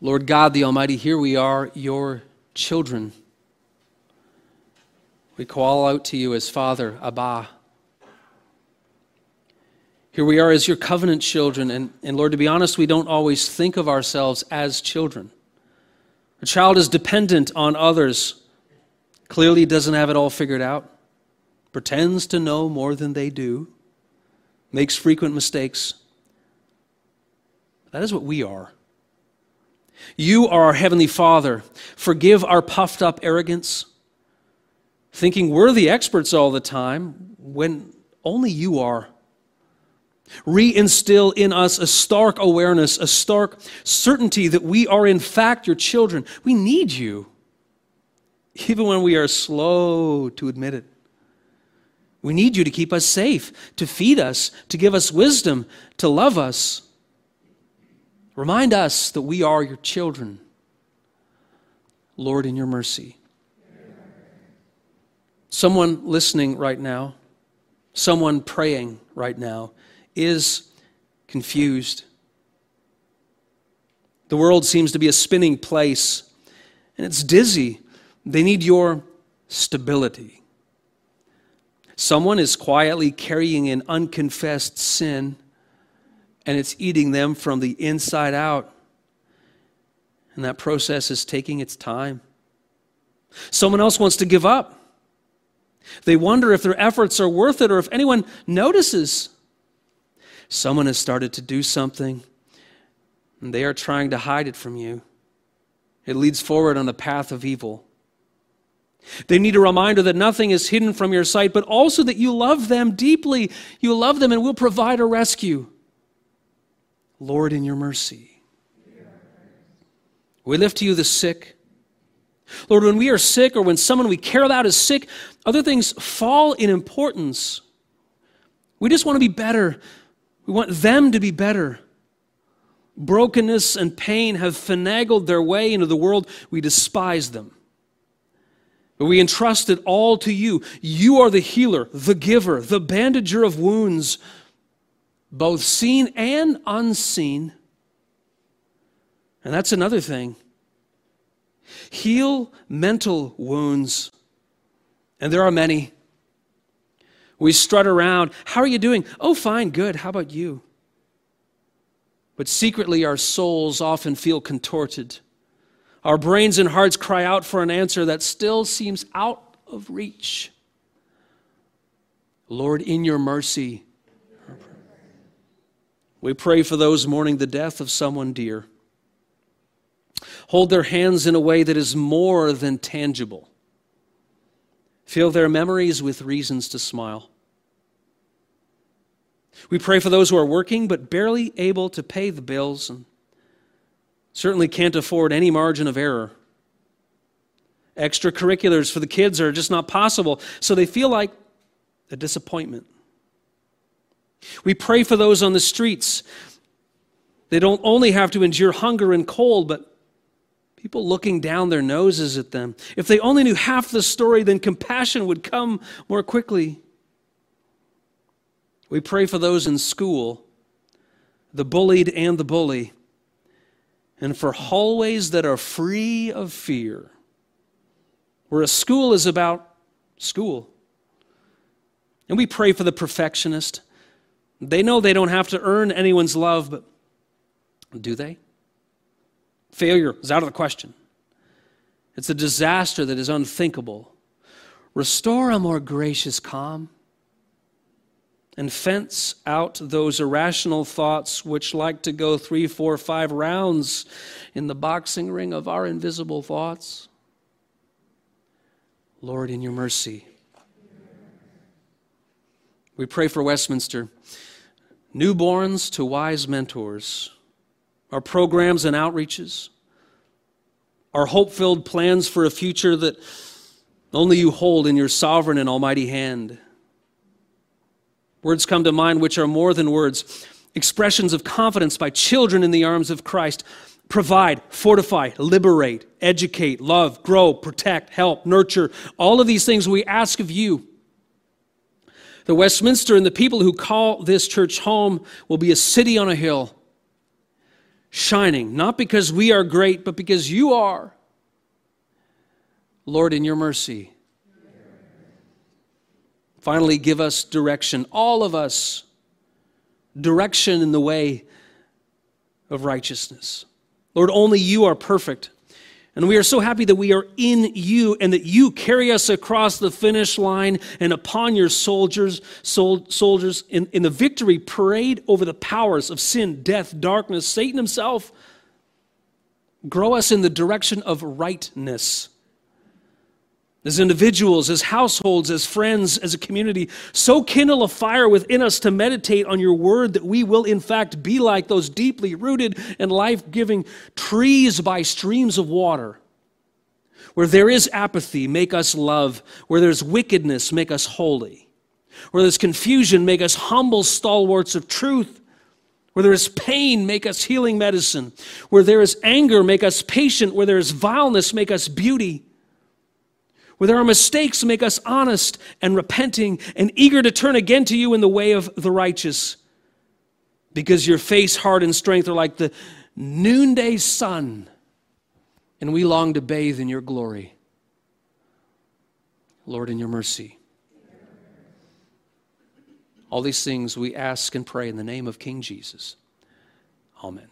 Lord God the Almighty, here we are, your children. We call out to you as Father, Abba. Here we are as your covenant children, and, and Lord, to be honest, we don't always think of ourselves as children. A child is dependent on others, clearly doesn't have it all figured out, pretends to know more than they do, makes frequent mistakes. That is what we are. You are our Heavenly Father. Forgive our puffed up arrogance, thinking we're the experts all the time when only you are. Reinstill in us a stark awareness, a stark certainty that we are, in fact, your children. We need you, even when we are slow to admit it. We need you to keep us safe, to feed us, to give us wisdom, to love us. Remind us that we are your children. Lord, in your mercy. Someone listening right now, someone praying right now, is confused. The world seems to be a spinning place, and it's dizzy. They need your stability. Someone is quietly carrying an unconfessed sin, and it's eating them from the inside out. And that process is taking its time. Someone else wants to give up. They wonder if their efforts are worth it or if anyone notices. Someone has started to do something, and they are trying to hide it from you. It leads forward on the path of evil. They need a reminder that nothing is hidden from your sight, but also that you love them deeply. You love them and will provide a rescue. Lord, in your mercy. We lift to you the sick. Lord, when we are sick or when someone we care about is sick, other things fall in importance. We just want to be better. We want them to be better. Brokenness and pain have finagled their way into the world. We despise them. But we entrust it all to you. You are the healer, the giver, the bandager of wounds, both seen and unseen. And that's another thing. Heal mental wounds. And there are many. We strut around. How are you doing? Oh, fine, good. How about you? But secretly, our souls often feel contorted. Our brains and hearts cry out for an answer that still seems out of reach. Lord, in your mercy, we pray for those mourning the death of someone dear. Hold their hands in a way that is more than tangible. Fill their memories with reasons to smile. We pray for those who are working but barely able to pay the bills and certainly can't afford any margin of error. Extracurriculars for the kids are just not possible, so they feel like a disappointment. We pray for those on the streets. They don't only have to endure hunger and cold, but people looking down their noses at them. If they only knew half the story, then compassion would come more quickly. We pray for those in school, the bullied and the bully, and for hallways that are free of fear, where a school is about school. And we pray for the perfectionist. They know they don't have to earn anyone's love, but do they? Failure is out of the question. It's a disaster that is unthinkable. Restore a more gracious calm and fence out those irrational thoughts which like to go three, four, five rounds in the boxing ring of our invisible thoughts. Lord, in your mercy, we pray for Westminster, newborns to wise mentors our programs and outreaches, our hope filled plans for a future that only you hold in your sovereign and almighty hand. Words come to mind which are more than words expressions of confidence by children in the arms of Christ. Provide, fortify, liberate, educate, love, grow, protect, help, nurture. All of these things we ask of you. The Westminster and the people who call this church home will be a city on a hill shining, not because we are great, but because you are. Lord, in your mercy, finally give us direction, all of us, direction in the way of righteousness. Lord, only you are perfect. And we are so happy that we are in you and that you carry us across the finish line and upon your soldiers, sol- soldiers in, in the victory parade over the powers of sin, death, darkness, Satan himself. Grow us in the direction of rightness as individuals, as households, as friends, as a community, so kindle a fire within us to meditate on your word that we will, in fact, be like those deeply rooted and life giving trees by streams of water. Where there is apathy, make us love. Where there's wickedness, make us holy. Where there's confusion, make us humble stalwarts of truth. Where there is pain, make us healing medicine. Where there is anger, make us patient. Where there is vileness, make us beauty. Where there are mistakes, make us honest and repenting and eager to turn again to you in the way of the righteous. Because your face, heart, and strength are like the noonday sun, and we long to bathe in your glory. Lord, in your mercy. All these things we ask and pray in the name of King Jesus. Amen.